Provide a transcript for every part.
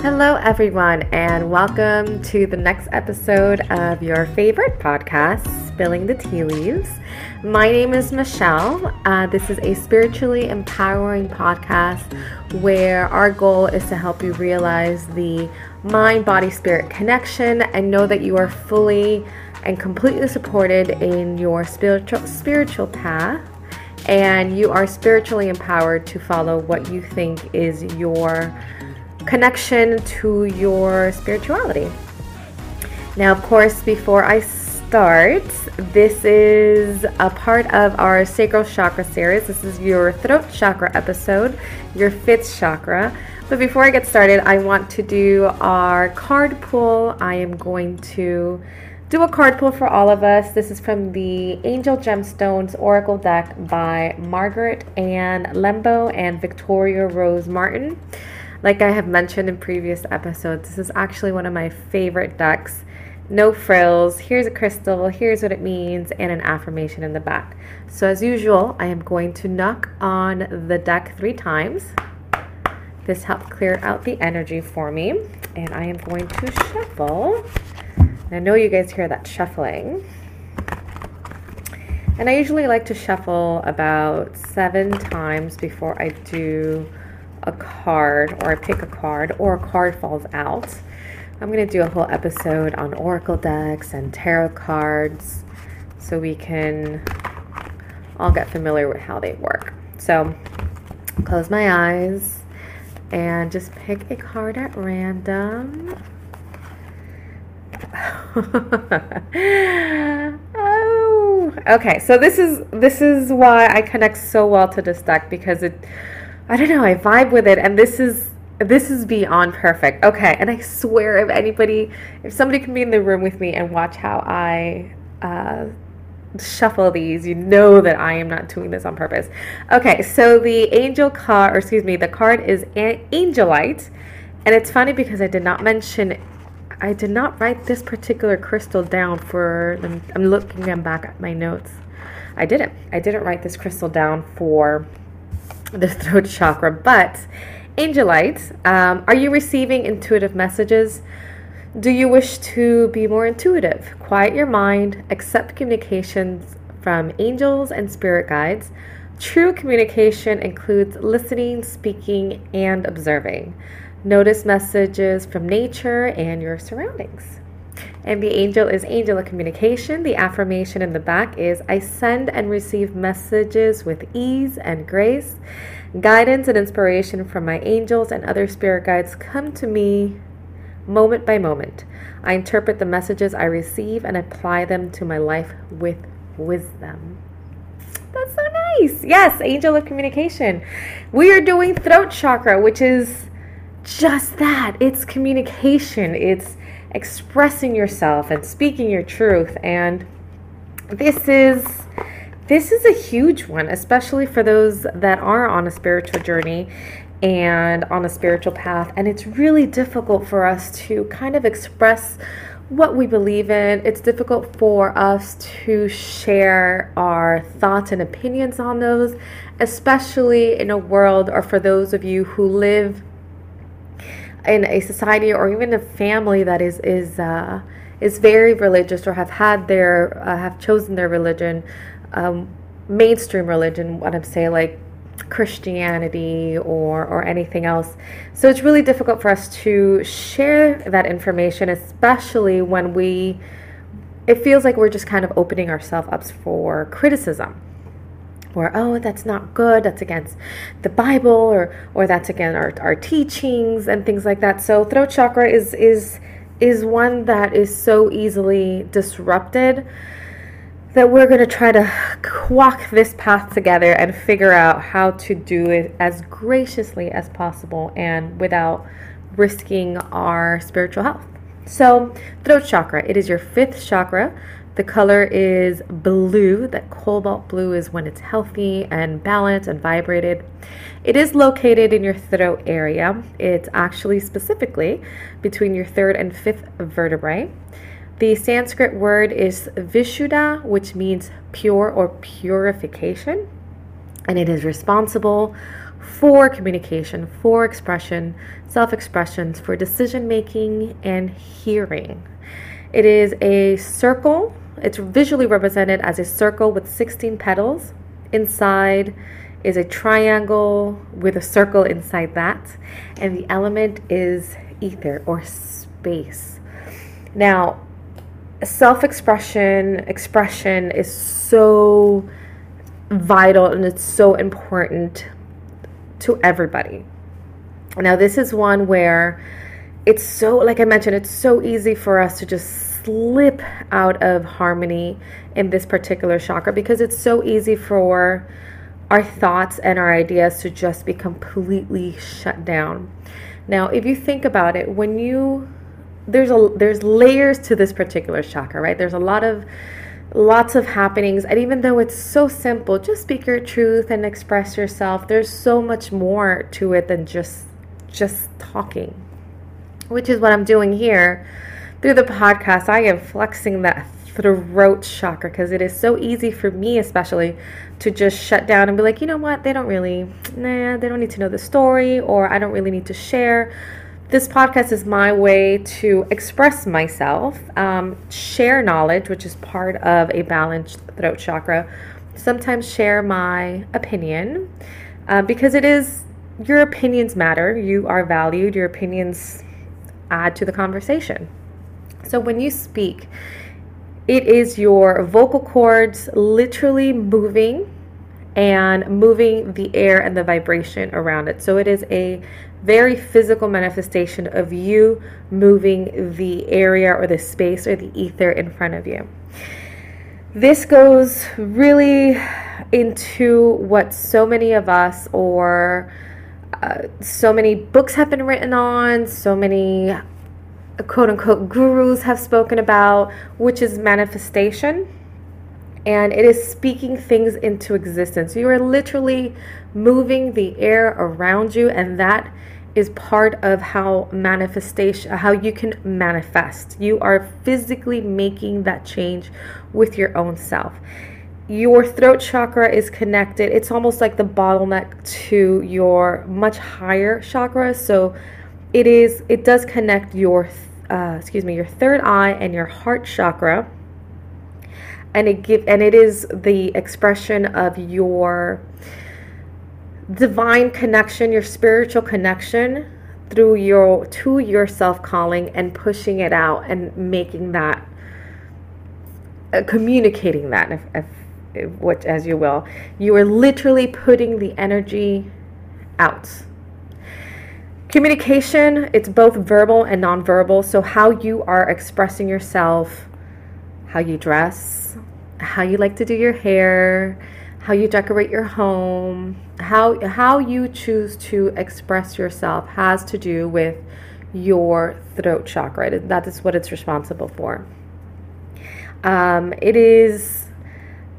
Hello, everyone, and welcome to the next episode of your favorite podcast, Spilling the Tea Leaves. My name is Michelle. Uh, this is a spiritually empowering podcast where our goal is to help you realize the mind body spirit connection and know that you are fully and completely supported in your spiritual spiritual path and you are spiritually empowered to follow what you think is your connection to your spirituality. Now, of course, before I start, this is a part of our sacral chakra series. This is your throat chakra episode, your fifth chakra. But before I get started, I want to do our card pull. I am going to do a card pull for all of us. This is from the Angel Gemstones Oracle deck by Margaret Ann Lembo and Victoria Rose Martin. Like I have mentioned in previous episodes, this is actually one of my favorite decks. No frills. Here's a crystal. Here's what it means, and an affirmation in the back. So, as usual, I am going to knock on the deck three times. This helped clear out the energy for me, and I am going to shuffle. I know you guys hear that shuffling. And I usually like to shuffle about seven times before I do a card or I pick a card or a card falls out. I'm going to do a whole episode on oracle decks and tarot cards so we can all get familiar with how they work. So, close my eyes and just pick a card at random. oh, okay. So this is this is why I connect so well to this deck because it, I don't know, I vibe with it, and this is this is beyond perfect. Okay, and I swear, if anybody, if somebody can be in the room with me and watch how I. Uh, shuffle these, you know that I am not doing this on purpose. Okay, so the angel card, or excuse me, the card is Angelite. And it's funny because I did not mention I did not write this particular crystal down for, I'm looking back at my notes. I didn't. I didn't write this crystal down for the throat chakra, but Angelite, um, are you receiving intuitive messages? Do you wish to be more intuitive? Quiet your mind, accept communications from angels and spirit guides. True communication includes listening, speaking, and observing. Notice messages from nature and your surroundings. And the angel is angel of communication. The affirmation in the back is I send and receive messages with ease and grace. Guidance and inspiration from my angels and other spirit guides come to me moment by moment. I interpret the messages I receive and apply them to my life with wisdom. That's so nice. Yes, angel of communication. We are doing throat chakra, which is just that. It's communication, it's expressing yourself and speaking your truth. And this is this is a huge one, especially for those that are on a spiritual journey and on a spiritual path. And it's really difficult for us to kind of express what we believe in. It's difficult for us to share our thoughts and opinions on those, especially in a world or for those of you who live in a society or even a family that is is uh, is very religious or have had their uh, have chosen their religion, um, mainstream religion. What I'm saying, like Christianity or or anything else. So it's really difficult for us to share that information, especially when we. It feels like we're just kind of opening ourselves up for criticism or oh that's not good that's against the bible or or that's against our, our teachings and things like that. So throat chakra is is is one that is so easily disrupted that we're going to try to walk this path together and figure out how to do it as graciously as possible and without risking our spiritual health. So throat chakra it is your fifth chakra the color is blue. That cobalt blue is when it's healthy and balanced and vibrated. It is located in your throat area. It's actually specifically between your third and fifth vertebrae. The Sanskrit word is Vishuddha, which means pure or purification, and it is responsible for communication, for expression, self expressions, for decision making, and hearing. It is a circle, it's visually represented as a circle with 16 petals. Inside is a triangle with a circle inside that, and the element is ether or space. Now, self expression, expression is so vital and it's so important to everybody. Now, this is one where it's so, like I mentioned, it's so easy for us to just slip out of harmony in this particular chakra because it's so easy for our thoughts and our ideas to just be completely shut down. Now, if you think about it, when you there's a there's layers to this particular chakra, right? There's a lot of lots of happenings and even though it's so simple, just speak your truth and express yourself. There's so much more to it than just just talking. Which is what I'm doing here through the podcast. I am flexing that throat chakra because it is so easy for me, especially, to just shut down and be like, you know what, they don't really, nah, they don't need to know the story, or I don't really need to share. This podcast is my way to express myself, um, share knowledge, which is part of a balanced throat chakra, sometimes share my opinion uh, because it is your opinions matter. You are valued, your opinions add to the conversation. So when you speak, it is your vocal cords literally moving and moving the air and the vibration around it. So it is a very physical manifestation of you moving the area or the space or the ether in front of you. This goes really into what so many of us or uh, so many books have been written on, so many quote unquote gurus have spoken about, which is manifestation. And it is speaking things into existence. You are literally moving the air around you, and that is part of how manifestation how you can manifest you are physically making that change with your own self your throat chakra is connected it's almost like the bottleneck to your much higher chakra so it is it does connect your uh, excuse me, your third eye and your heart chakra. And it give and it is the expression of your divine connection, your spiritual connection through your to your self calling and pushing it out and making that uh, communicating that if, if, if, as you will you are literally putting the energy out Communication, it's both verbal and nonverbal. So, how you are expressing yourself, how you dress, how you like to do your hair, how you decorate your home, how, how you choose to express yourself has to do with your throat chakra. That is what it's responsible for. Um, it is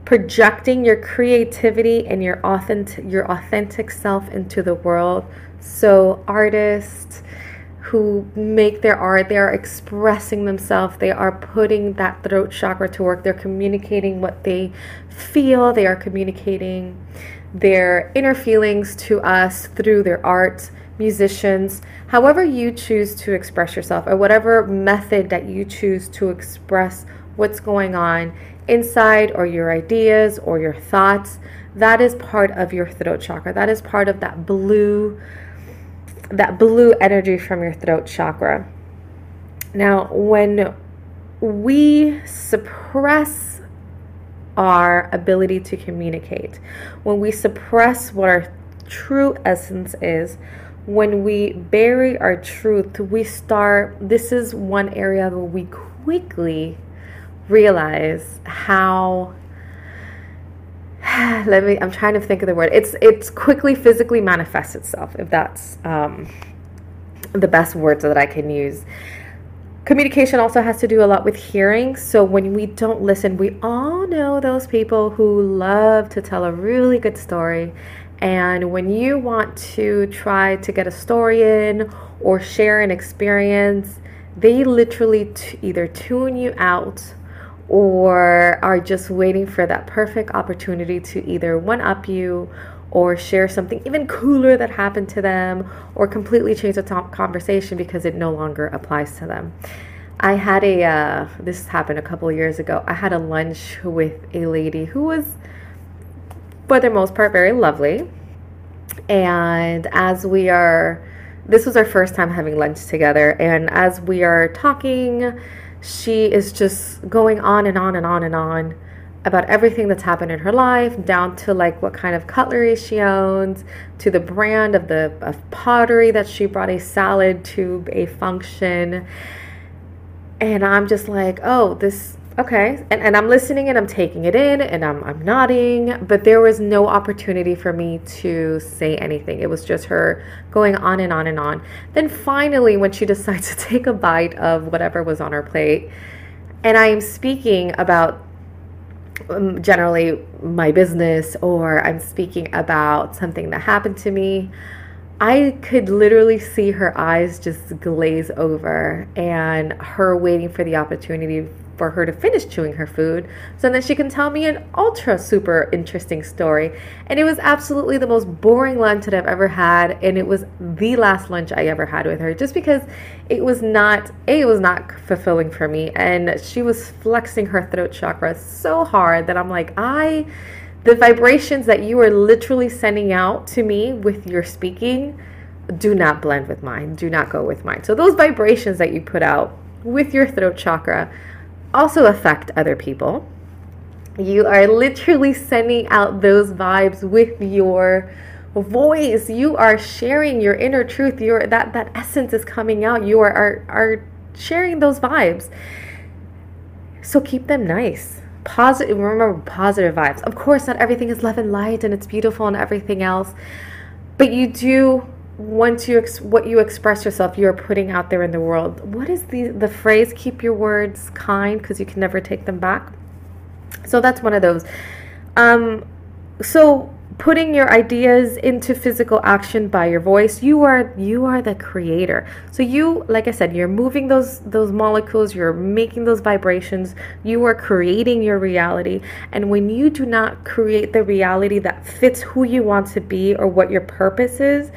projecting your creativity and your authentic your authentic self into the world so, artists who make their art, they are expressing themselves, they are putting that throat chakra to work, they're communicating what they feel, they are communicating their inner feelings to us through their art. Musicians, however you choose to express yourself, or whatever method that you choose to express what's going on inside, or your ideas, or your thoughts, that is part of your throat chakra. That is part of that blue that blue energy from your throat chakra. Now, when we suppress our ability to communicate, when we suppress what our true essence is, when we bury our truth, we start. This is one area where we quickly realize how let me i'm trying to think of the word. It's it's quickly physically manifests itself if that's um, the best words that i can use. Communication also has to do a lot with hearing. So when we don't listen we all know those people who love to tell a really good story. And when you want to try to get a story in or share an experience they literally t- either tune you out or are just waiting for that perfect opportunity to either one up you or share something even cooler that happened to them or completely change the top conversation because it no longer applies to them. I had a, uh, this happened a couple years ago. I had a lunch with a lady who was, for the most part, very lovely. And as we are, this was our first time having lunch together. And as we are talking, she is just going on and on and on and on about everything that's happened in her life, down to like what kind of cutlery she owns, to the brand of the of pottery that she brought a salad to a function. And I'm just like, oh, this okay. And, and I'm listening and I'm taking it in and I'm, I'm nodding, but there was no opportunity for me to say anything. It was just her going on and on and on. Then finally, when she decides to take a bite of whatever was on her plate, and I am speaking about um, generally my business or I'm speaking about something that happened to me, I could literally see her eyes just glaze over and her waiting for the opportunity for her to finish chewing her food so that she can tell me an ultra super interesting story. And it was absolutely the most boring lunch that I've ever had. And it was the last lunch I ever had with her just because it was not, A, it was not fulfilling for me. And she was flexing her throat chakra so hard that I'm like, I, the vibrations that you are literally sending out to me with your speaking do not blend with mine, do not go with mine. So those vibrations that you put out with your throat chakra also affect other people. You are literally sending out those vibes with your voice. You are sharing your inner truth. Your that that essence is coming out. You are are, are sharing those vibes. So keep them nice. Positive remember positive vibes. Of course, not everything is love and light and it's beautiful and everything else. But you do once you ex- what you express yourself you are putting out there in the world. What is the the phrase keep your words kind because you can never take them back? So that's one of those. Um so putting your ideas into physical action by your voice you are you are the creator. So you like i said you're moving those those molecules you're making those vibrations you are creating your reality. And when you do not create the reality that fits who you want to be or what your purpose is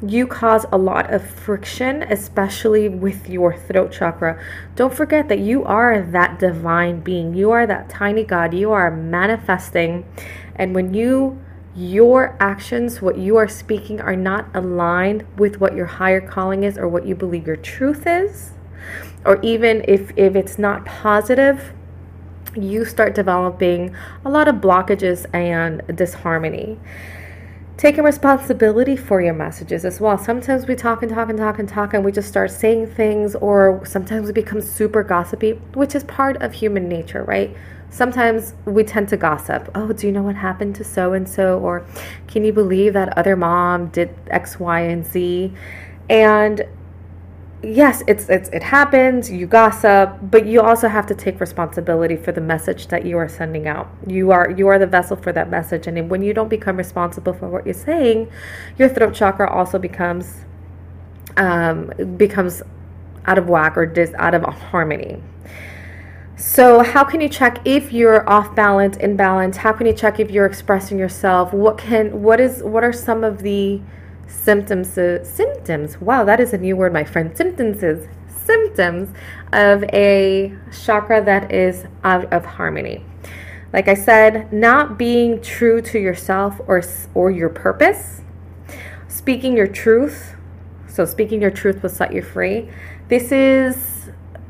you cause a lot of friction especially with your throat chakra. Don't forget that you are that divine being. You are that tiny god. You are manifesting. And when you your actions, what you are speaking, are not aligned with what your higher calling is or what you believe your truth is, or even if, if it's not positive, you start developing a lot of blockages and disharmony. Taking responsibility for your messages as well. Sometimes we talk and talk and talk and talk, and we just start saying things, or sometimes we become super gossipy, which is part of human nature, right? Sometimes we tend to gossip. Oh, do you know what happened to so and so? Or can you believe that other mom did X, Y, and Z? And yes, it's, it's it happens. You gossip, but you also have to take responsibility for the message that you are sending out. You are you are the vessel for that message, and when you don't become responsible for what you're saying, your throat chakra also becomes um, becomes out of whack or dis out of harmony. So, how can you check if you're off balance, in balance? How can you check if you're expressing yourself? What can what is what are some of the symptoms uh, symptoms? Wow, that is a new word, my friend. Symptoms is symptoms of a chakra that is out of harmony. Like I said, not being true to yourself or or your purpose, speaking your truth. So, speaking your truth will set you free. This is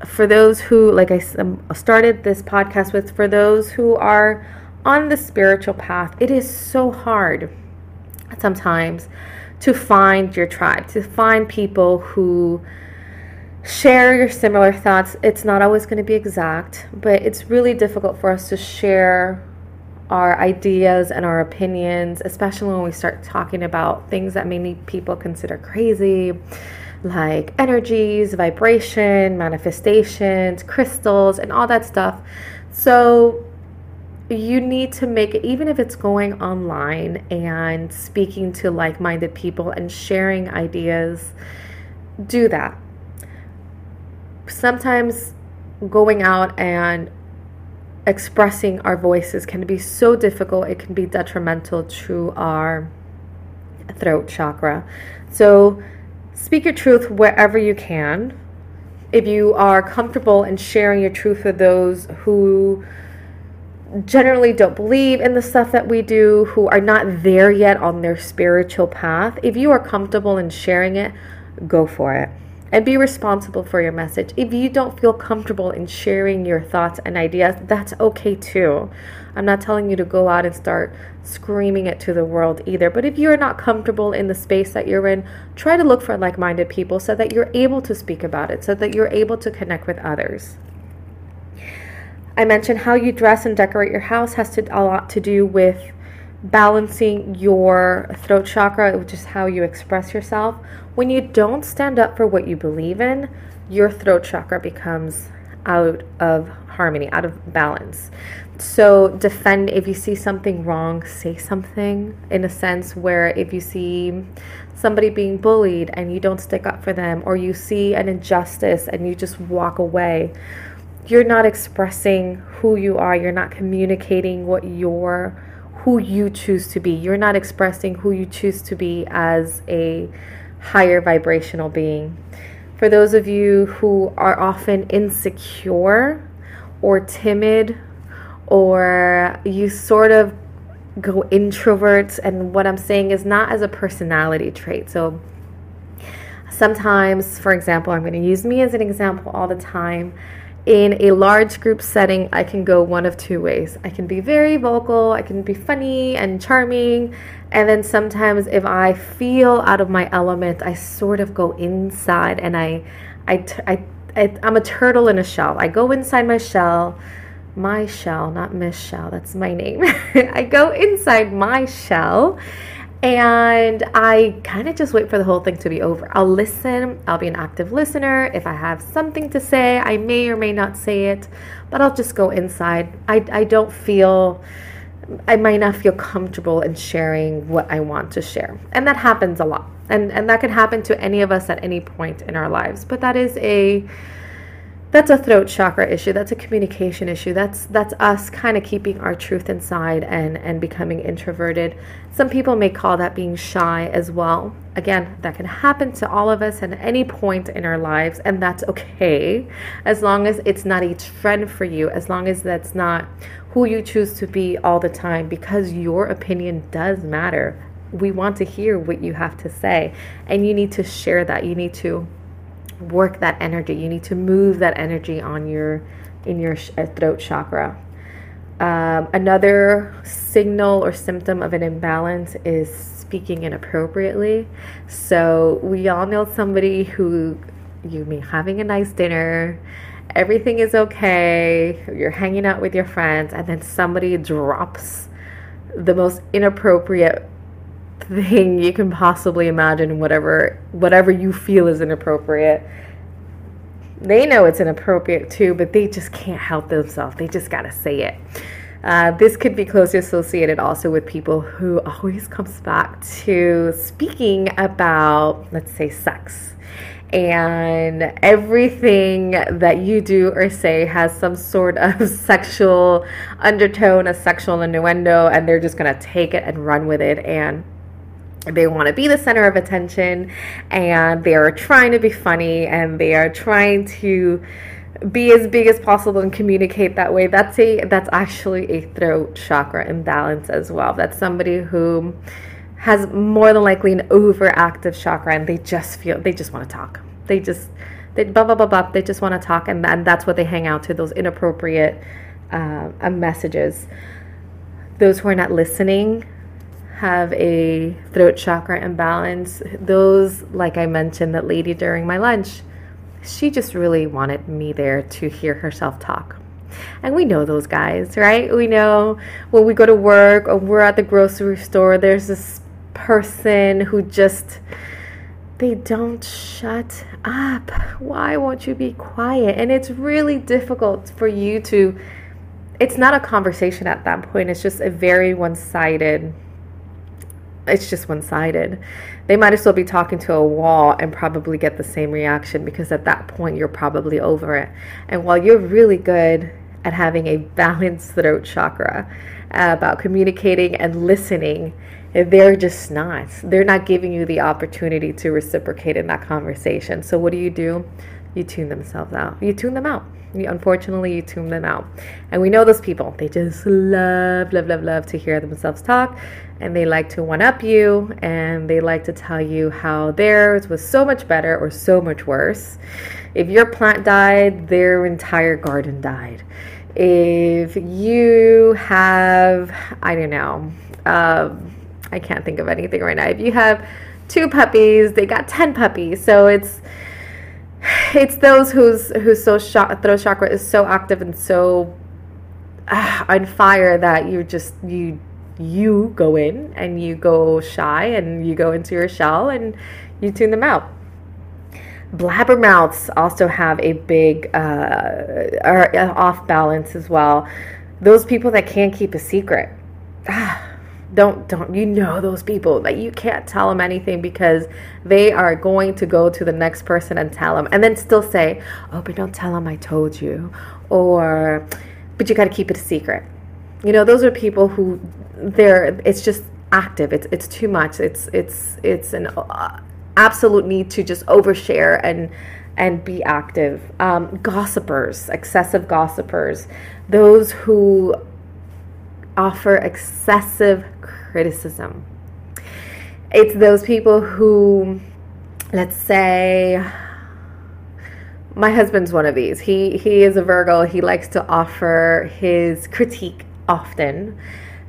for those who, like I um, started this podcast with, for those who are on the spiritual path, it is so hard sometimes to find your tribe, to find people who share your similar thoughts. It's not always going to be exact, but it's really difficult for us to share our ideas and our opinions, especially when we start talking about things that many people consider crazy like energies, vibration, manifestations, crystals, and all that stuff. So you need to make it, even if it's going online and speaking to like minded people and sharing ideas, do that. Sometimes going out and expressing our voices can be so difficult, it can be detrimental to our throat chakra. So speak your truth wherever you can. If you are comfortable in sharing your truth with those who generally don't believe in the stuff that we do, who are not there yet on their spiritual path, if you are comfortable in sharing it, go for it. And be responsible for your message. If you don't feel comfortable in sharing your thoughts and ideas, that's okay too. I'm not telling you to go out and start screaming it to the world either. But if you're not comfortable in the space that you're in, try to look for like minded people so that you're able to speak about it, so that you're able to connect with others. I mentioned how you dress and decorate your house has to, a lot to do with balancing your throat chakra, which is how you express yourself. When you don't stand up for what you believe in, your throat chakra becomes out of harmony, out of balance. So, defend if you see something wrong, say something in a sense where if you see somebody being bullied and you don't stick up for them, or you see an injustice and you just walk away you're not expressing who you are. You're not communicating what you're who you choose to be. You're not expressing who you choose to be as a higher vibrational being. For those of you who are often insecure or timid or you sort of go introverts and what I'm saying is not as a personality trait. So sometimes, for example, I'm going to use me as an example all the time in a large group setting, I can go one of two ways. I can be very vocal, I can be funny and charming, and then sometimes if I feel out of my element, I sort of go inside and I, I, I, I I'm a turtle in a shell. I go inside my shell, my shell, not Miss Shell, that's my name. I go inside my shell and I kind of just wait for the whole thing to be over. I'll listen, I'll be an active listener. If I have something to say, I may or may not say it, but I'll just go inside. I, I don't feel, I might not feel comfortable in sharing what I want to share. And that happens a lot. And, and that can happen to any of us at any point in our lives. But that is a, that's a throat chakra issue. That's a communication issue. That's that's us kind of keeping our truth inside and and becoming introverted. Some people may call that being shy as well. Again that can happen to all of us at any point in our lives and that's okay. As long as it's not a trend for you as long as that's not who you choose to be all the time because your opinion does matter. We want to hear what you have to say and you need to share that. You need to work that energy. You need to move that energy on your in your uh, throat chakra. Um, another signal or symptom of an imbalance is speaking inappropriately. So we all know somebody who you may having a nice dinner, everything is okay, you're hanging out with your friends, and then somebody drops the most inappropriate thing you can possibly imagine whatever whatever you feel is inappropriate. They know it's inappropriate too but they just can't help themselves. They just gotta say it. Uh, this could be closely associated also with people who always comes back to speaking about let's say sex. And everything that you do or say has some sort of sexual undertone, a sexual innuendo, and they're just gonna take it and run with it. And they want to be the center of attention and they are trying to be funny and they are trying to be as big as possible and communicate that way. That's a that's actually a throat chakra imbalance as well. That's somebody who has more than likely an overactive chakra and they just feel they just want to talk. They just they blah blah blah blah they just want to talk and, and that's what they hang out to those inappropriate uh, messages. Those who are not listening have a throat chakra imbalance. Those, like I mentioned, that lady during my lunch, she just really wanted me there to hear herself talk. And we know those guys, right? We know when we go to work or we're at the grocery store, there's this person who just they don't shut up. Why won't you be quiet? And it's really difficult for you to it's not a conversation at that point. It's just a very one-sided it's just one sided. They might as well be talking to a wall and probably get the same reaction because at that point you're probably over it. And while you're really good at having a balanced throat chakra, uh, about communicating and listening. They're just not. They're not giving you the opportunity to reciprocate in that conversation. So, what do you do? You tune themselves out. You tune them out. You, unfortunately, you tune them out. And we know those people. They just love, love, love, love to hear themselves talk. And they like to one up you. And they like to tell you how theirs was so much better or so much worse. If your plant died, their entire garden died. If you have, I don't know, um, I can't think of anything right now. If you have two puppies, they got 10 puppies. So it's, it's those whose whose so throat chakra is so active and so uh, on fire that you just you you go in and you go shy and you go into your shell and you tune them out. Blabbermouths also have a big uh, are off balance as well. Those people that can't keep a secret. Don't don't you know those people? That you can't tell them anything because they are going to go to the next person and tell them and then still say oh but don't tell them i told you or but you got to keep it a secret. You know those are people who they're it's just active. It's it's too much. It's it's it's an uh, absolute need to just overshare and and be active. Um, gossipers excessive gossipers those who offer excessive criticism. It's those people who, let's say, my husband's one of these. He he is a Virgo. He likes to offer his critique often.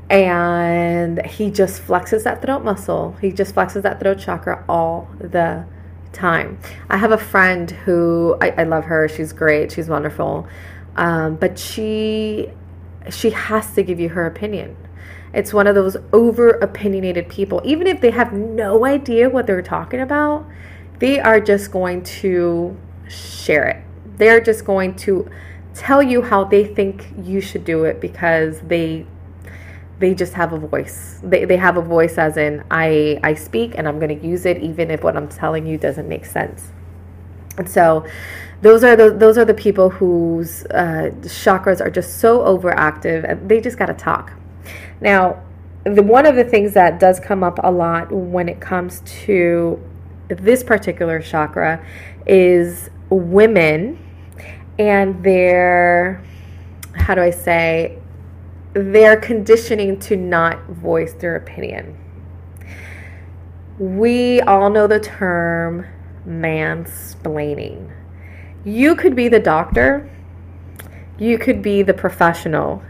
And he just flexes that throat muscle. He just flexes that throat chakra all the time. I have a friend who I, I love her. She's great. She's wonderful. Um, but she she has to give you her opinion. It's one of those over opinionated people. Even if they have no idea what they're talking about, they are just going to share it. They're just going to tell you how they think you should do it because they they just have a voice. They, they have a voice as in I I speak and I'm going to use it even if what I'm telling you doesn't make sense. And so those are the those are the people whose uh, chakras are just so overactive and they just got to talk now, the one of the things that does come up a lot when it comes to this particular chakra is women and their how do I say their conditioning to not voice their opinion. We all know the term mansplaining. You could be the doctor, you could be the professional,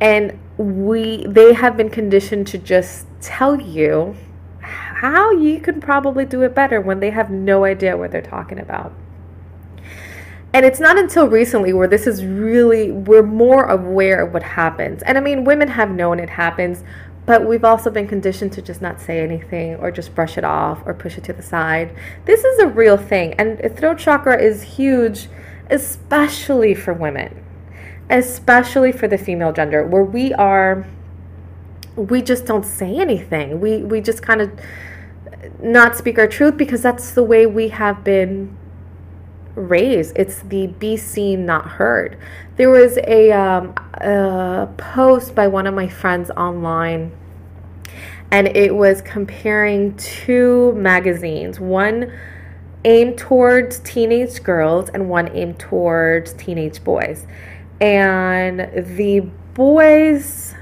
and we they have been conditioned to just tell you how you can probably do it better when they have no idea what they're talking about. And it's not until recently where this is really, we're more aware of what happens. And I mean, women have known it happens, but we've also been conditioned to just not say anything or just brush it off or push it to the side. This is a real thing. And throat chakra is huge, especially for women especially for the female gender, where we are, we just don't say anything. We, we just kind of not speak our truth because that's the way we have been raised. It's the be seen, not heard. There was a, um, a post by one of my friends online, and it was comparing two magazines. One aimed towards teenage girls, and one aimed towards teenage boys and the boys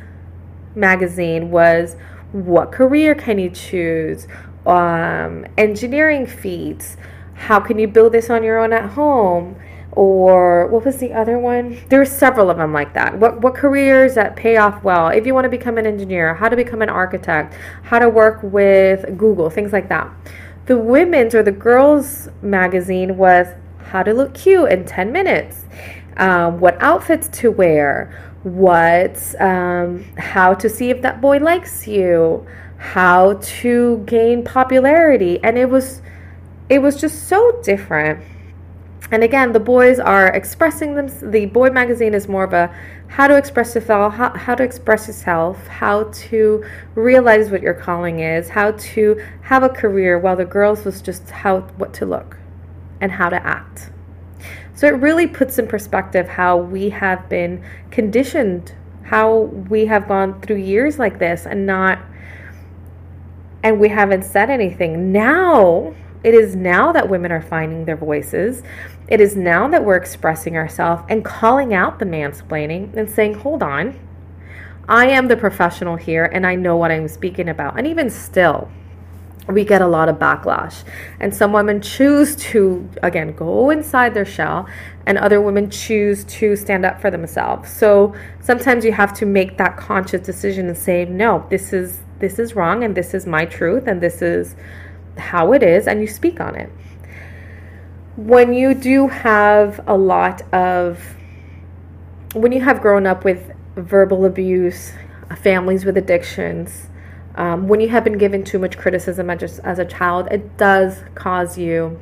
magazine was what career can you choose? Um, engineering feats. How can you build this on your own at home? Or what was the other one? There were several of them like that. What, what careers that pay off well? If you want to become an engineer how to become an architect how to work with google things like that. The women's or the girls magazine was how to look cute in 10 minutes um, what outfits to wear, what, um, how to see if that boy likes you, how to gain popularity, and it was, it was just so different. And again, the boys are expressing them. The boy magazine is more of a how to express yourself, how, how to express yourself, how to realize what your calling is, how to have a career. While the girls was just how what to look and how to act. So it really puts in perspective how we have been conditioned, how we have gone through years like this and not, and we haven't said anything. Now, it is now that women are finding their voices. It is now that we're expressing ourselves and calling out the mansplaining and saying, hold on, I am the professional here and I know what I'm speaking about. And even still, we get a lot of backlash. And some women choose to, again, go inside their shell, and other women choose to stand up for themselves. So sometimes you have to make that conscious decision and say, no, this is this is wrong and this is my truth and this is how it is and you speak on it. When you do have a lot of when you have grown up with verbal abuse, families with addictions, um, when you have been given too much criticism as, as a child, it does cause you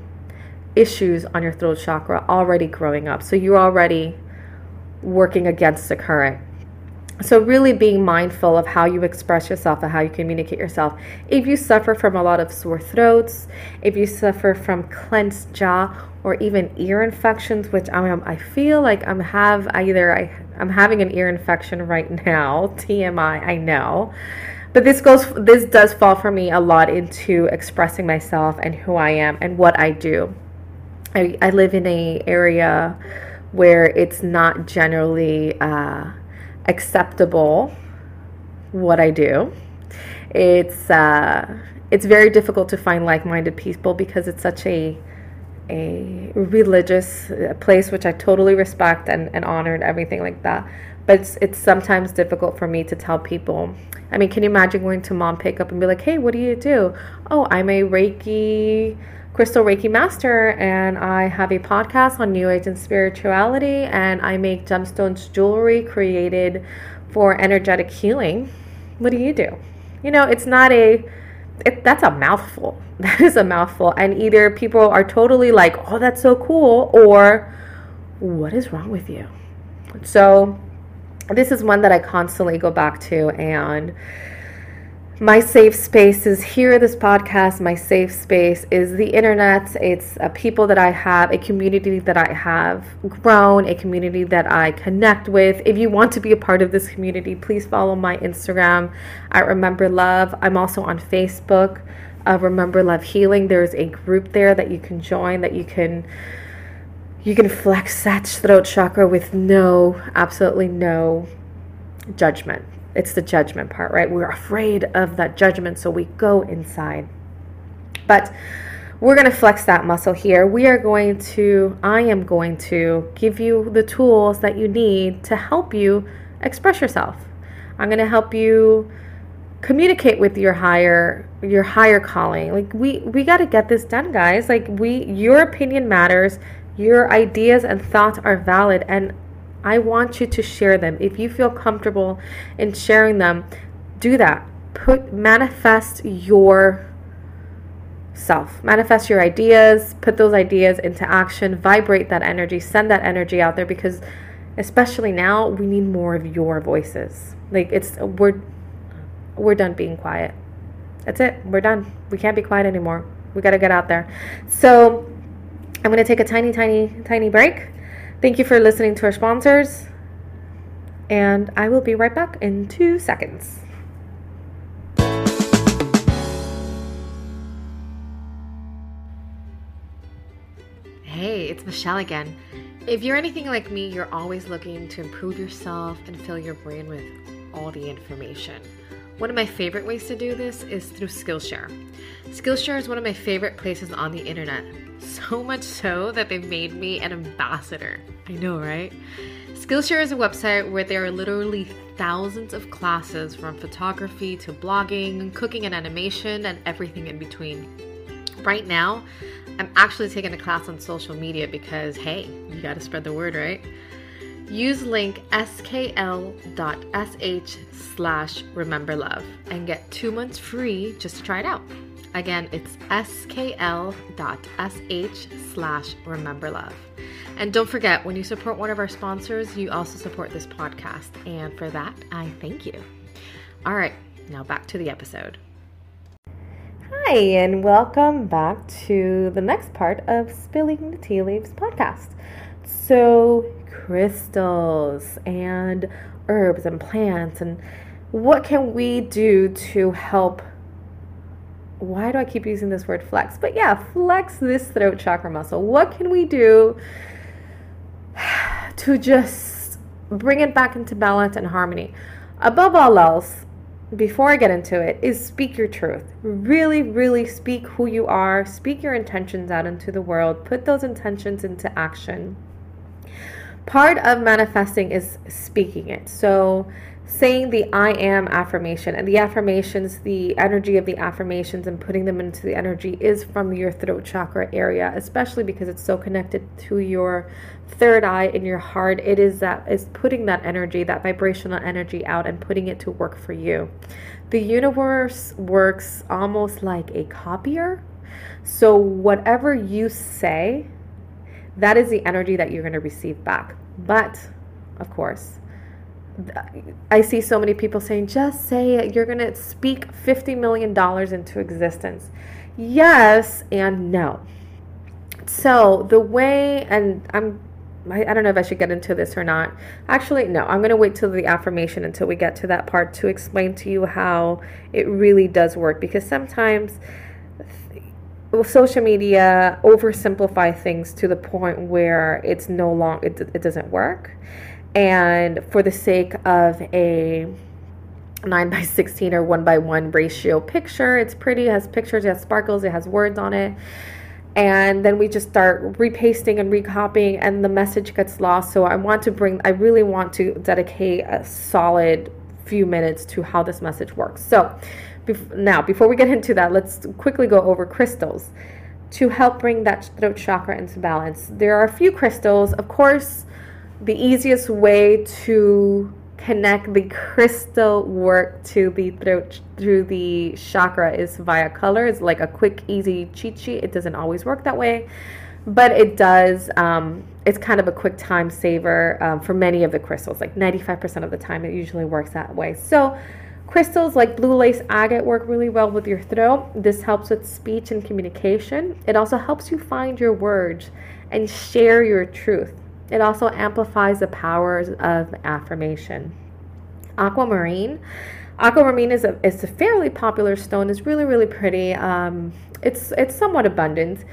issues on your throat chakra already growing up. So you're already working against the current. So, really being mindful of how you express yourself and how you communicate yourself. If you suffer from a lot of sore throats, if you suffer from clenched jaw or even ear infections, which I'm, I feel like I'm have either I, I'm having an ear infection right now, TMI, I know but this goes this does fall for me a lot into expressing myself and who I am and what I do. I, I live in a area where it's not generally uh, acceptable what I do. It's uh, it's very difficult to find like-minded people because it's such a a religious uh, place which I totally respect and, and honor and everything like that. But it's, it's sometimes difficult for me to tell people I mean, can you imagine going to mom pickup and be like, hey, what do you do? Oh, I'm a Reiki, crystal Reiki master, and I have a podcast on New Age and spirituality, and I make gemstones jewelry created for energetic healing. What do you do? You know, it's not a, it, that's a mouthful. That is a mouthful. And either people are totally like, oh, that's so cool, or what is wrong with you? So, this is one that I constantly go back to and my safe space is here this podcast my safe space is the internet. It's a people that i have a community that i have grown a community that i connect with. If you want to be a part of this community please follow my instagram at remember love. I'm also on facebook uh, remember love healing. There's a group there that you can join that you can you can flex that throat chakra with no, absolutely no judgment. It's the judgment part, right? We're afraid of that judgment, so we go inside. But we're going to flex that muscle here. We are going to, I am going to give you the tools that you need to help you express yourself. I'm going to help you communicate with your higher your higher calling like we we got to get this done guys like we your opinion matters your ideas and thoughts are valid, and I want you to share them. If you feel comfortable in sharing them, do that. Put manifest your self. Manifest your ideas, put those ideas into action, vibrate that energy, send that energy out there because especially now we need more of your voices. Like it's we're we're done being quiet. That's it. We're done. We can't be quiet anymore. We got to get out there. So I'm going to take a tiny, tiny, tiny break. Thank you for listening to our sponsors. And I will be right back in two seconds. Hey, it's Michelle again. If you're anything like me, you're always looking to improve yourself and fill your brain with all the information. One of my favorite ways to do this is through Skillshare. Skillshare is one of my favorite places on the internet so much so that they made me an ambassador. I know, right? Skillshare is a website where there are literally thousands of classes from photography to blogging, cooking and animation, and everything in between. Right now, I'm actually taking a class on social media because, hey, you gotta spread the word, right? Use link skl.sh slash remember love and get two months free just to try it out. Again, it's skl.sh slash remember love. And don't forget, when you support one of our sponsors, you also support this podcast. And for that, I thank you. All right, now back to the episode. Hi, and welcome back to the next part of Spilling the Tea Leaves podcast. So, crystals and herbs and plants, and what can we do to help? Why do I keep using this word flex? But yeah, flex this throat chakra muscle. What can we do to just bring it back into balance and harmony? Above all else, before I get into it, is speak your truth. Really, really speak who you are, speak your intentions out into the world, put those intentions into action. Part of manifesting is speaking it. So, saying the I am affirmation and the affirmations, the energy of the affirmations and putting them into the energy is from your throat chakra area, especially because it's so connected to your third eye in your heart. It is that is putting that energy, that vibrational energy out and putting it to work for you. The universe works almost like a copier. So whatever you say, that is the energy that you're going to receive back. But of course, I see so many people saying, just say it. You're going to speak $50 million into existence. Yes and no. So, the way, and I'm, I, I don't know if I should get into this or not. Actually, no, I'm going to wait till the affirmation until we get to that part to explain to you how it really does work because sometimes social media oversimplify things to the point where it's no long it, it doesn't work. And for the sake of a 9 by 16 or 1 by 1 ratio picture it's pretty it has pictures it has sparkles it has words on it. And then we just start repasting and recopying and the message gets lost. So i want to bring i really want to dedicate a solid few minutes to how this message works. So bef- now before we get into that let's quickly go over crystals to help bring that throat chakra into balance there are a few crystals of course the easiest way to connect the crystal work to the throat through the chakra is via color. It's like a quick, easy cheat sheet. It doesn't always work that way, but it does. Um, it's kind of a quick time saver um, for many of the crystals. Like 95% of the time, it usually works that way. So, crystals like blue lace agate work really well with your throat. This helps with speech and communication. It also helps you find your words and share your truth. It also amplifies the powers of affirmation. Aquamarine. Aquamarine is a, is a fairly popular stone. It's really, really pretty. Um, it's, it's somewhat abundant.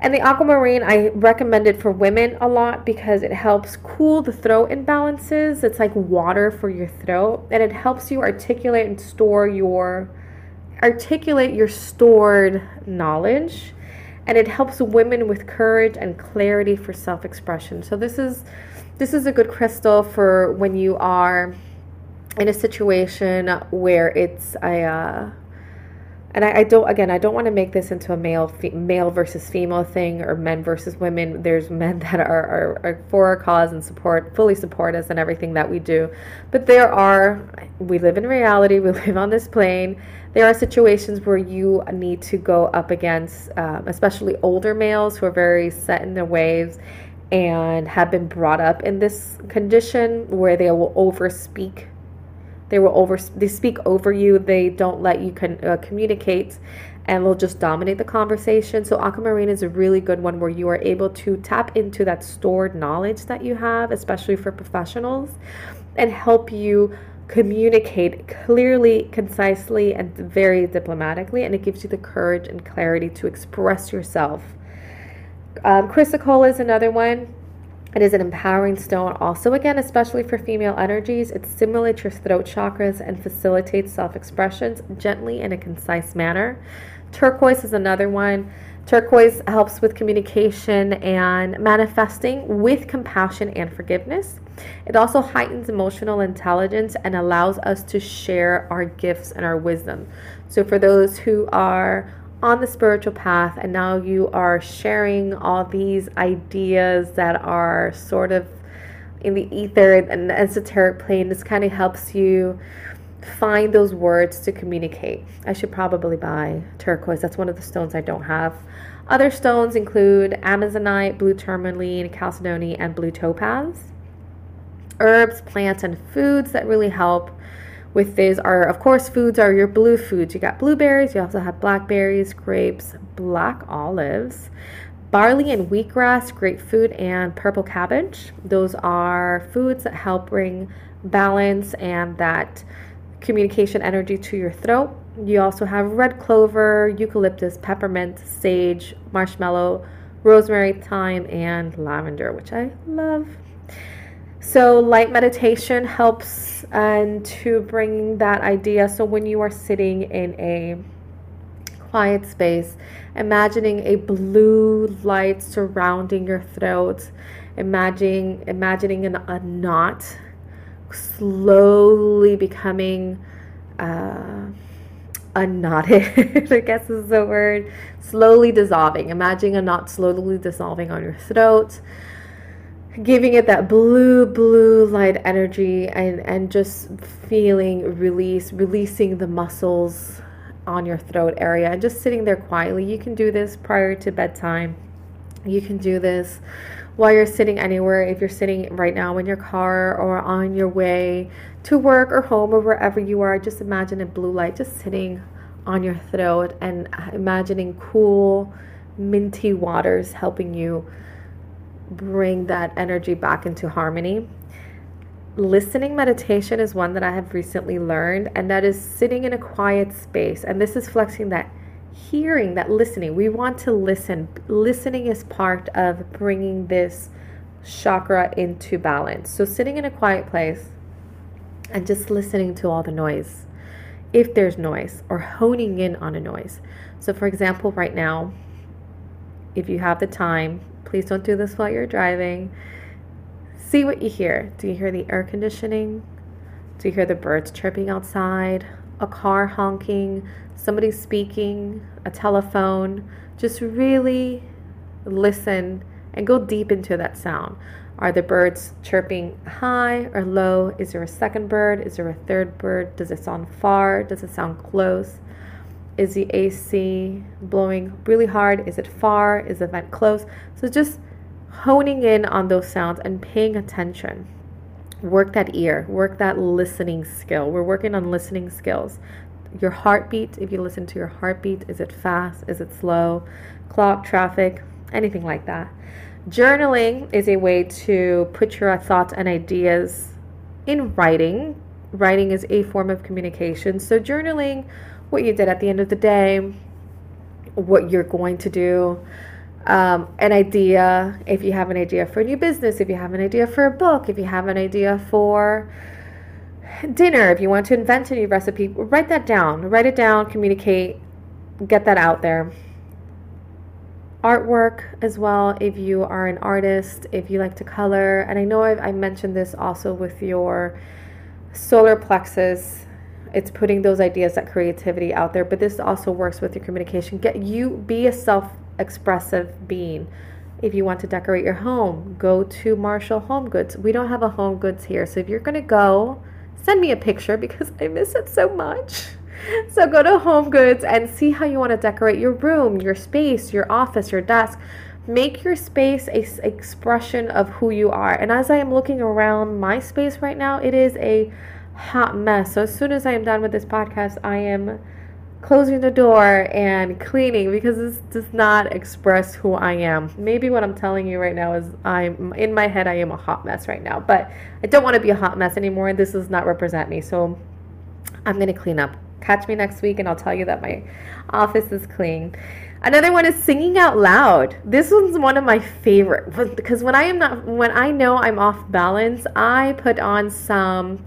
And the aquamarine, I recommend it for women a lot because it helps cool the throat imbalances. It's like water for your throat, and it helps you articulate and store your articulate your stored knowledge and it helps women with courage and clarity for self-expression. So this is this is a good crystal for when you are in a situation where it's a uh, and I, I, don't again I don't want to make this into a male fe- male versus female thing or men versus women. There's men that are, are, are for our cause and support fully support us and everything that we do, but there are we live in reality. We live on this plane there are situations where you need to go up against, um, especially older males who are very set in their ways and have been brought up in this condition where they will overspeak. They will over they speak over you. They don't let you con- uh, communicate, and will just dominate the conversation. So aquamarine is a really good one where you are able to tap into that stored knowledge that you have, especially for professionals, and help you communicate clearly, concisely, and very diplomatically, and it gives you the courage and clarity to express yourself. Um, chrysocolla is another one. It is an empowering stone, also, again, especially for female energies. It stimulates your throat chakras and facilitates self expressions gently in a concise manner. Turquoise is another one. Turquoise helps with communication and manifesting with compassion and forgiveness. It also heightens emotional intelligence and allows us to share our gifts and our wisdom. So, for those who are on the spiritual path and now you are sharing all these ideas that are sort of in the ether and the esoteric plane, this kind of helps you find those words to communicate. I should probably buy turquoise. That's one of the stones I don't have. Other stones include amazonite, blue tourmaline, chalcedony, and blue topaz. Herbs, plants, and foods that really help with this are, of course, foods are your blue foods. You got blueberries, you also have blackberries, grapes, black olives, barley and wheatgrass, grapefruit, and purple cabbage. Those are foods that help bring balance and that communication energy to your throat. You also have red clover, eucalyptus, peppermint, sage, marshmallow, rosemary, thyme, and lavender, which I love. So, light meditation helps and to bring that idea. So, when you are sitting in a quiet space, imagining a blue light surrounding your throat, imagining imagining an, a knot slowly becoming uh, unknotted, I guess is the word, slowly dissolving. Imagining a knot slowly dissolving on your throat, giving it that blue, blue light energy and, and just feeling release, releasing the muscles on your throat area and just sitting there quietly. You can do this prior to bedtime. You can do this while you're sitting anywhere. If you're sitting right now in your car or on your way to work or home or wherever you are, just imagine a blue light just sitting on your throat and imagining cool, minty waters helping you bring that energy back into harmony. Listening meditation is one that I have recently learned, and that is sitting in a quiet space. And this is flexing that hearing, that listening. We want to listen. Listening is part of bringing this chakra into balance. So, sitting in a quiet place and just listening to all the noise, if there's noise, or honing in on a noise. So, for example, right now, if you have the time, please don't do this while you're driving. See what you hear. Do you hear the air conditioning? Do you hear the birds chirping outside? A car honking? somebody speaking, a telephone, just really listen and go deep into that sound. Are the birds chirping high or low? Is there a second bird? Is there a third bird? Does it sound far? Does it sound close? Is the AC blowing really hard? Is it far? Is the vent close? So just honing in on those sounds and paying attention. Work that ear, work that listening skill. We're working on listening skills your heartbeat, if you listen to your heartbeat, is it fast? Is it slow? Clock, traffic, anything like that. Journaling is a way to put your thoughts and ideas in writing. Writing is a form of communication. So, journaling what you did at the end of the day, what you're going to do, um, an idea, if you have an idea for a new business, if you have an idea for a book, if you have an idea for dinner, if you want to invent a new recipe, write that down. Write it down, communicate, get that out there. Artwork as well, if you are an artist, if you like to color. And I know I've, I mentioned this also with your solar plexus. It's putting those ideas, that creativity out there, but this also works with your communication. Get you be a self expressive being. If you want to decorate your home, go to Marshall Home Goods. We don't have a Home Goods here. So if you're going to go, send me a picture because I miss it so much. So go to Home Goods and see how you want to decorate your room, your space, your office, your desk. Make your space a expression of who you are. And as I am looking around my space right now, it is a hot mess. So as soon as I am done with this podcast, I am closing the door and cleaning because this does not express who I am. Maybe what I'm telling you right now is I'm in my head I am a hot mess right now, but I don't want to be a hot mess anymore. This does not represent me. So I'm going to clean up. Catch me next week and I'll tell you that my office is clean. Another one is singing out loud. This one's one of my favorite because when I am not when I know I'm off balance, I put on some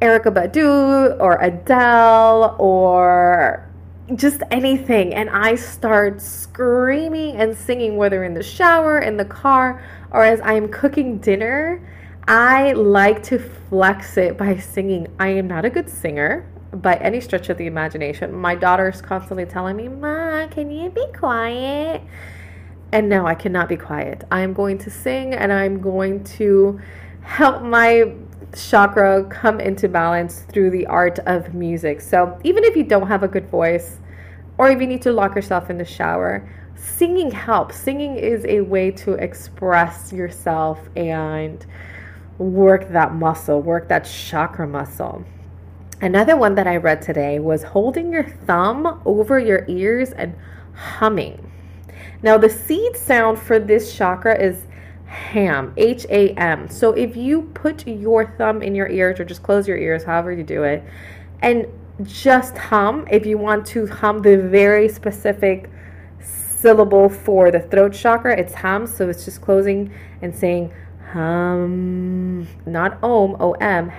Erykah Badu or Adele or just anything and I start screaming and singing whether in the shower, in the car, or as I am cooking dinner. I like to flex it by singing. I am not a good singer by any stretch of the imagination. My daughter's constantly telling me, "Ma, can you be quiet?" And no, I cannot be quiet. I am going to sing and I'm going to help my chakra come into balance through the art of music. So, even if you don't have a good voice, or if you need to lock yourself in the shower, singing helps. Singing is a way to express yourself and work that muscle, work that chakra muscle. Another one that I read today was holding your thumb over your ears and humming. Now, the seed sound for this chakra is ham, H A M. So if you put your thumb in your ears or just close your ears, however you do it, and just hum, if you want to hum the very specific syllable for the throat chakra, it's hum. So it's just closing and saying hum, not om, O M,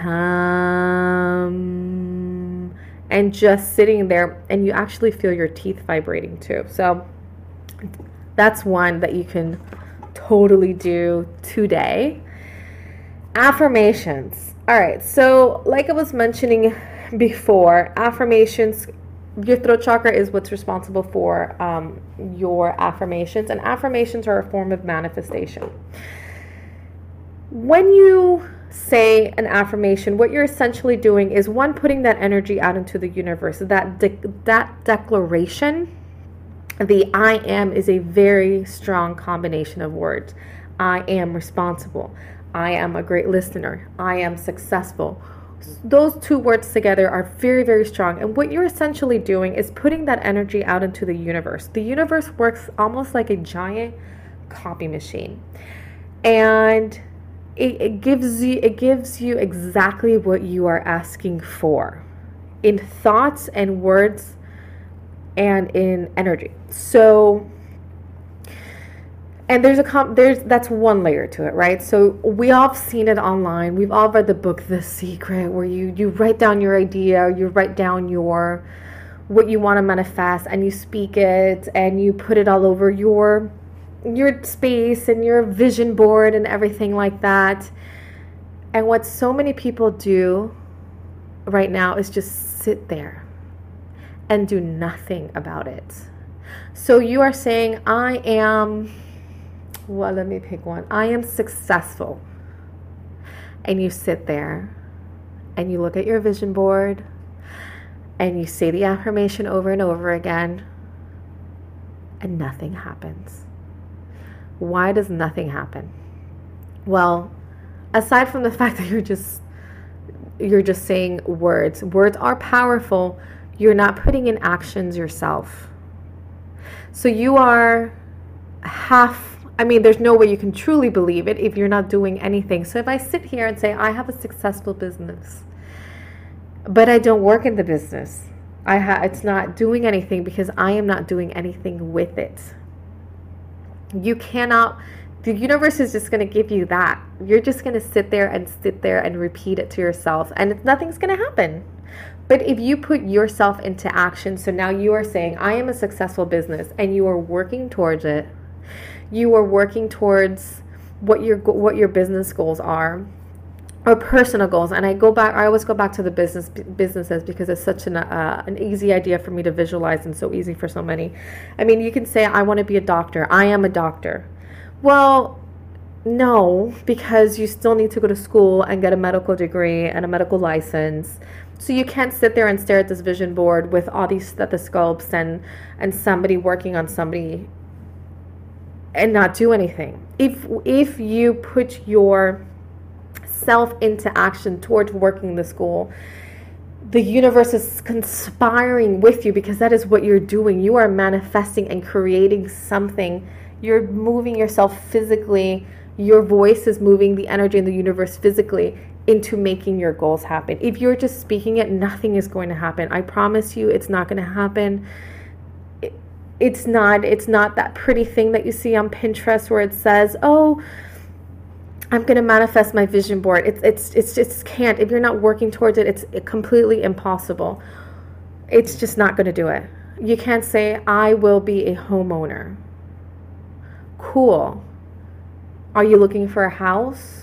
hum, and just sitting there, and you actually feel your teeth vibrating too. So that's one that you can totally do today. Affirmations. All right, so like I was mentioning before, affirmations, your throat chakra is what's responsible for um, your affirmations, and affirmations are a form of manifestation. When you say an affirmation, what you're essentially doing is one, putting that energy out into the universe. That, de- that declaration the I am is a very strong combination of words. I am responsible. I am a great listener. I am successful. Those two words together are very, very strong. And what you're essentially doing is putting that energy out into the universe. The universe works almost like a giant copy machine. And it, it gives you it gives you exactly what you are asking for in thoughts and words and in energy. So and there's a comp there's that's one layer to it right? So we all have seen it online. We've all read the book the secret where you you write down your idea you write down your what you want to manifest and you speak it and you put it all over your your space and your vision board and everything like that. And what so many people do right now is just sit there and do nothing about it. So you are saying, I am, well, let me pick one. I am successful. And you sit there and you look at your vision board and you say the affirmation over and over again and nothing happens. Why does nothing happen? Well, aside from the fact that you're just you're just saying words, words are powerful, you're not putting in actions yourself. So you are half, I mean, there's no way you can truly believe it if you're not doing anything. So if I sit here and say, I have a successful business, but I don't work in the business, I ha- it's not doing anything because I am not doing anything with it. You cannot the universe is just going to give you that. You're just going to sit there and sit there and repeat it to yourself, and nothing's going to happen. But if you put yourself into action, so now you are saying, I am a successful business, and you are working towards it, you are working towards what your what your business goals are or personal goals and i go back i always go back to the business businesses because it's such an, uh, an easy idea for me to visualize and so easy for so many. I mean you can say i want to be a doctor. I am a doctor. Well no because you still need to go to school and get a medical degree and a medical license so you can't sit there and stare at this vision board with all these stethoscopes and and somebody working on somebody and not do anything. If if you put your self into action towards working the school, the universe is conspiring with you because that is what you're doing. You are manifesting and creating something. You're moving yourself physically. Your voice is moving the energy in the universe physically into making your goals happen. If you're just speaking it, nothing is going to happen. I promise you it's not going to happen. it's not it's not that pretty thing that you see on Pinterest where it says, "Oh, I'm going to manifest my vision board." It's it's it's just can't. If you're not working towards it, it's completely impossible. It's just not going to do it. You can't say, "I will be a homeowner." Cool. Are you looking for a house?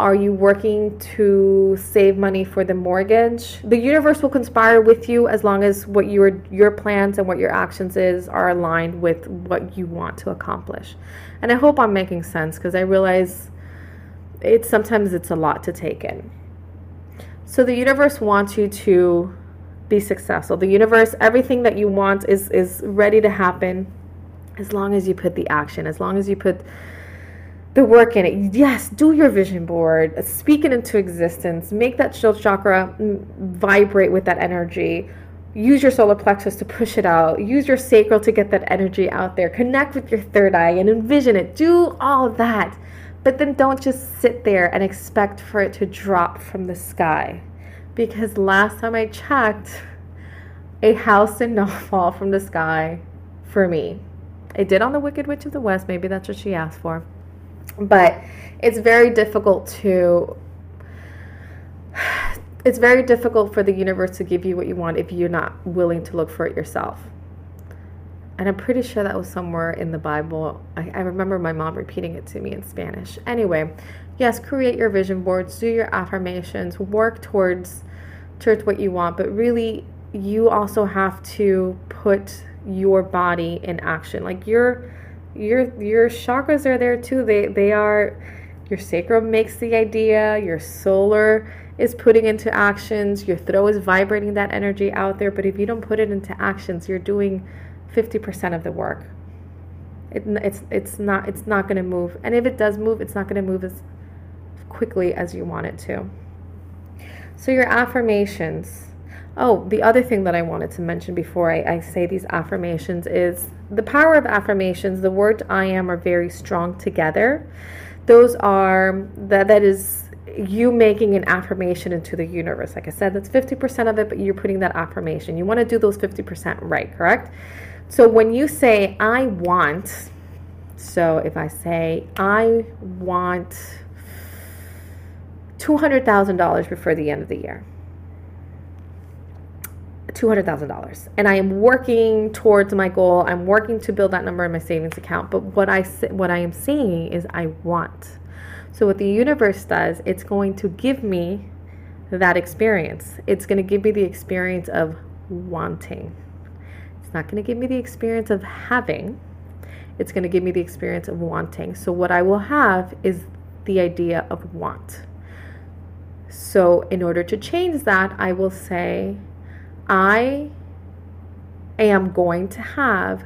Are you working to save money for the mortgage? The universe will conspire with you as long as what your your plans and what your actions is are aligned with what you want to accomplish. And I hope I'm making sense because I realize it's sometimes it's a lot to take in. So the universe wants you to be successful. The universe, everything that you want is is ready to happen as long as you put the action, as long as you put the work in it. Yes, do your vision board, speak it into existence, make that shield chakra vibrate with that energy. use your solar plexus to push it out. Use your sacral to get that energy out there. Connect with your third eye and envision it. Do all that. But then don't just sit there and expect for it to drop from the sky. Because last time I checked, a house did not fall from the sky for me. It did on the Wicked Witch of the West. Maybe that's what she asked for. But it's very difficult to it's very difficult for the universe to give you what you want if you're not willing to look for it yourself. And I'm pretty sure that was somewhere in the Bible. I, I, remember my mom repeating it to me in Spanish. Anyway, yes, create your vision boards, do your affirmations, work towards towards what you want, but really you also have to put your body in action. Like your your your chakras are there too. They they are your sacrum makes the idea, your solar is putting into actions, your throat is vibrating that energy out there, but if you don't put it into actions, you're doing 50% of the work. It, it's it's not it's not going to move. And if it does move, it's not going to move as quickly as you want it to. So your affirmations Oh, the other thing that I wanted to mention before I, I, say these affirmations is the power of affirmations. The words I am are very strong together. Those are that that is you making an affirmation into the universe. Like I said, that's 50% of it, but you're putting that affirmation. You want to do those 50% right, correct? So when you say I want, so if I say I want $200,000 before the end of the year $200,000 and I am working towards my goal. I'm working to build that number in my savings account. But what I what I am saying is I want. So what the universe does, it's going to give me that experience. It's going to give me the experience of wanting. It's not going to give me the experience of having. It's going to give me the experience of wanting. So what I will have is the idea of want. So in order to change that, I will say I am going to have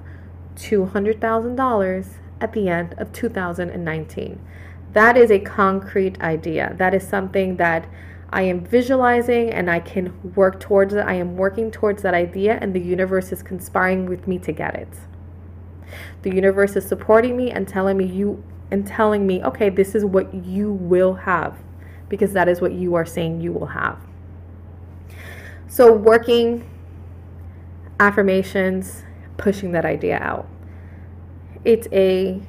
$200,000 at the end of 2019. That is a concrete idea. That is something that I am visualizing and I can work towards it. I am working towards that idea, and the universe is conspiring with me to get it. The universe is supporting me and telling me you and telling me, okay, this is what you will have because that is what you are saying you will have. So working affirmations, pushing that idea out. It's a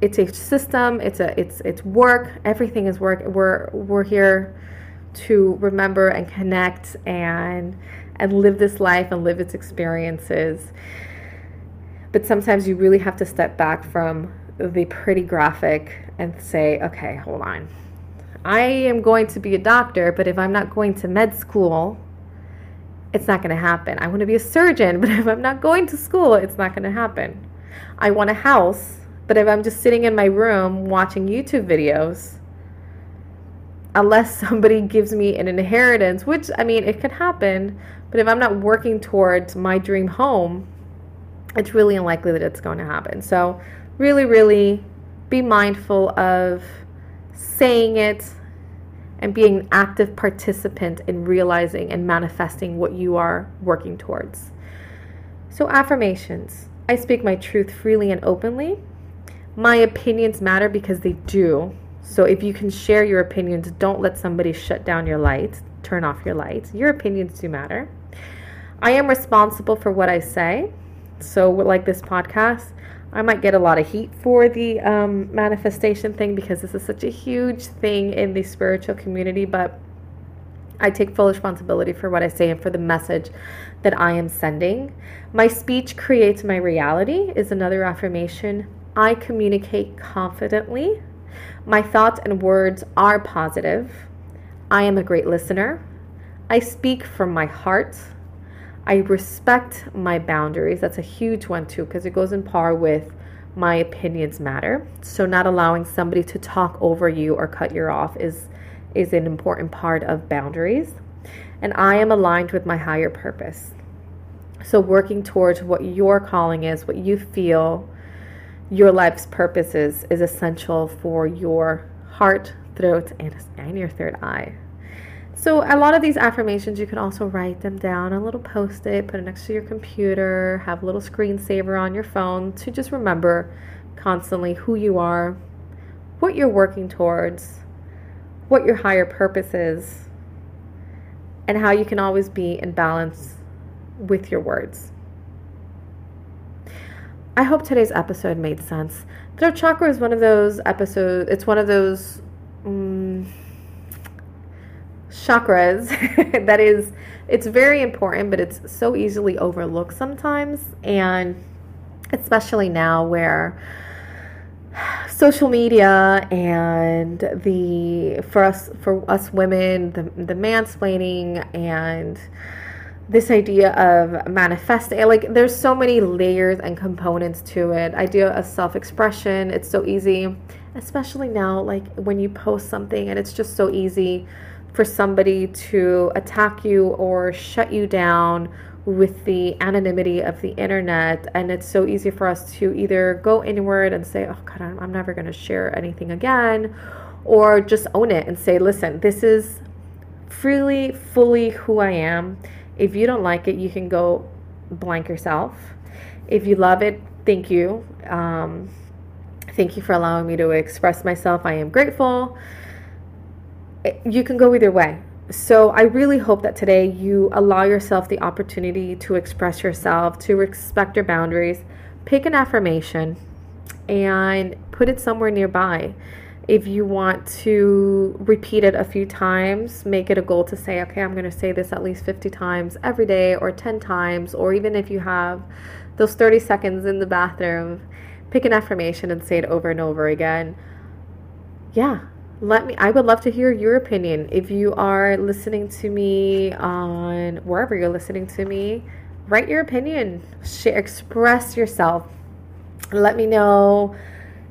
it's a system, it's a it's it's work, everything is work. We're we're here to remember and connect and and live this life and live its experiences. But sometimes you really have to step back from the pretty graphic and say, okay, hold on. I am going to be a doctor, but if I'm not going to med school, it's not going to happen. I want to be a surgeon, but if I'm not going to school, it's not going to happen. I want a house, but if I'm just sitting in my room watching YouTube videos, unless somebody gives me an inheritance, which I mean, it could happen, but if I'm not working towards my dream home, it's really unlikely that it's going to happen. So, really, really be mindful of saying it, and being an active participant in realizing and manifesting what you are working towards. So, affirmations I speak my truth freely and openly. My opinions matter because they do. So, if you can share your opinions, don't let somebody shut down your lights, turn off your lights. Your opinions do matter. I am responsible for what I say. So, like this podcast, I might get a lot of heat for the um, manifestation thing because this is such a huge thing in the spiritual community, but I take full responsibility for what I say and for the message that I am sending. My speech creates my reality, is another affirmation. I communicate confidently. My thoughts and words are positive. I am a great listener. I speak from my heart. I respect my boundaries. That's a huge one too, because it goes in par with my opinions matter. So not allowing somebody to talk over you or cut you off is is an important part of boundaries. And I am aligned with my higher purpose. So working towards what your calling is, what you feel your life's purpose is, is essential for your heart, throat, and, and your third eye. So, a lot of these affirmations, you can also write them down on a little post it, put it next to your computer, have a little screensaver on your phone to just remember constantly who you are, what you're working towards, what your higher purpose is, and how you can always be in balance with your words. I hope today's episode made sense. Throat chakra is one of those episodes, it's one of those um, chakras that is, it's very important, but it's so easily overlooked sometimes. And especially now where social media and the for us for us women the the mansplaining and this idea of manifesting like there's so many layers and components to it idea of self-expression it's so easy especially now like when you post something and it's just so easy for somebody to attack you or shut you down with the anonymity of the internet and it's so easy for us to either go inward and say oh god i'm never going to share anything again or just own it and say listen this is freely fully who i am if you don't like it, you can go blank yourself. If you love it, thank you. Um, thank you for allowing me to express myself. I am grateful. You can go either way. So, I really hope that today you allow yourself the opportunity to express yourself, to respect your boundaries. Pick an affirmation and put it somewhere nearby if you want to repeat it a few times, make it a goal to say, okay, I'm going to say this at least 50 times every day or 10 times, or even if you have those 30 seconds in the bathroom, pick an affirmation and say it over and over again. Yeah, let me, I would love to hear your opinion. If you are listening to me on wherever you're listening to me, write your opinion, share, express yourself. Let me know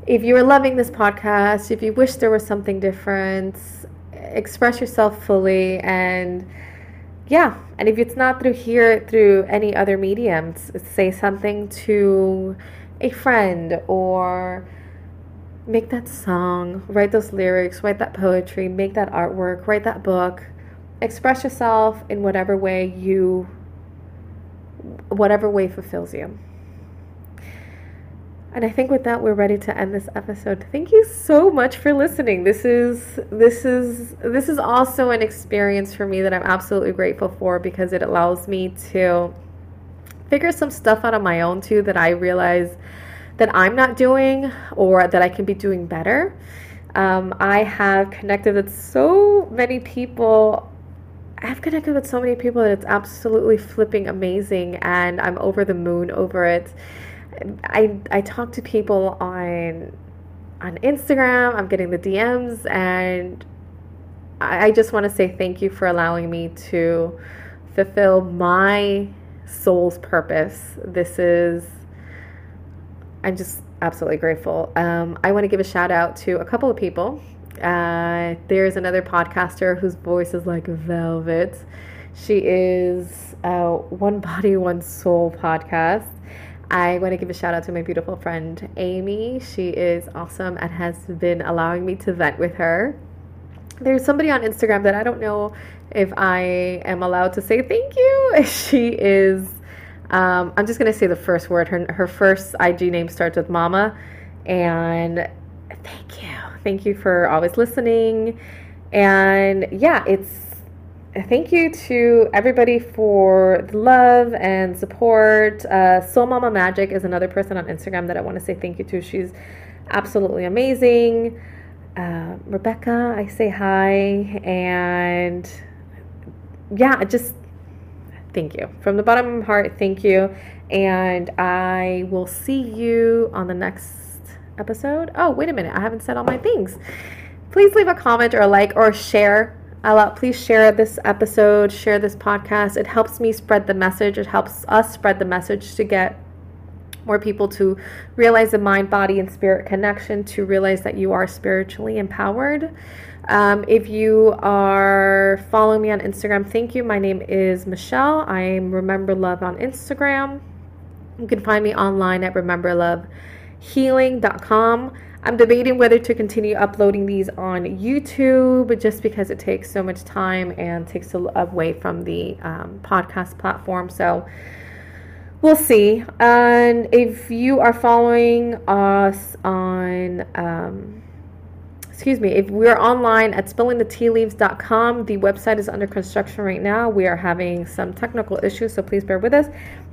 if you are loving this podcast, if you wish there was something different, express yourself fully and yeah, and if it's not through here, through any other mediums, say something to a friend or make that song, write those lyrics, write that poetry, make that artwork, write that book. Express yourself in whatever way you whatever way fulfills you. And I think with that we're ready to end this episode. Thank you so much for listening. This is this is this is also an experience for me that I'm absolutely grateful for because it allows me to figure some stuff out on my own too that I realize that I'm not doing or that I can be doing better. Um, I have connected with so many people I've connected with so many people that it's absolutely flipping amazing, and I'm over the moon over it. I I talk to people on on Instagram. I'm getting the DMs, and I, I just want to say thank you for allowing me to fulfill my soul's purpose. This is I'm just absolutely grateful. Um, I want to give a shout out to a couple of people. Uh, there's another podcaster whose voice is like velvet. She is uh, One Body, One Soul podcast. I want to give a shout out to my beautiful friend Amy. She is awesome and has been allowing me to vent with her. There's somebody on Instagram that I don't know if I am allowed to say thank you. She is, um, I'm just to say the first word. Her, her first IG name starts with Mama. And thank you. Thank you for always listening. And yeah, it's thank you to everybody for the love and support. Uh, Soul Mama Magic is another person on Instagram that I want to say thank you to. She's absolutely amazing. Uh, Rebecca, I say hi. And yeah, just thank you. From the bottom of my heart, thank you. And I will see you on the next episode. Oh, wait a minute. I haven't said all my things. Please leave a comment or a like or share Allow, please share this episode, share this podcast. It helps me spread the message. It helps us spread the message to get more people to realize the mind, body, and spirit connection, to realize that you are spiritually empowered. Um, if you are following me on Instagram, thank you. My name is Michelle. I'm Remember Love on Instagram. You can find me online at rememberlovehealing.com. I'm debating whether to continue uploading these on YouTube just because it takes so much time and takes away from the um, podcast platform. So we'll see. And if you are following us on, um, excuse me, if we're online at spillingthetealeaves.com, the website is under construction right now. We are having some technical issues, so please bear with us.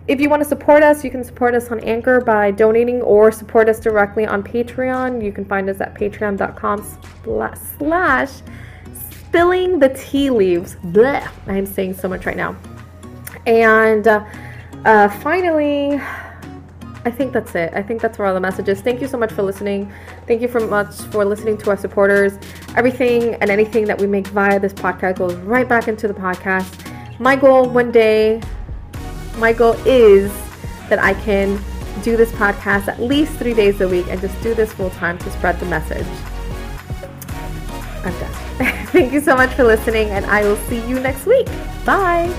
If you want to support us, you can support us on Anchor by donating or support us directly on Patreon. You can find us at patreon.com slash spilling the tea leaves. Blech. I'm saying so much right now. And uh, uh, finally, I think that's it. I think that's where all the messages. Thank you so much for listening. Thank you so much for listening to our supporters. Everything and anything that we make via this podcast goes right back into the podcast. My goal one day, my goal is that I can do this podcast at least three days a week and just do this full time to spread the message. I'm done. Thank you so much for listening, and I will see you next week. Bye.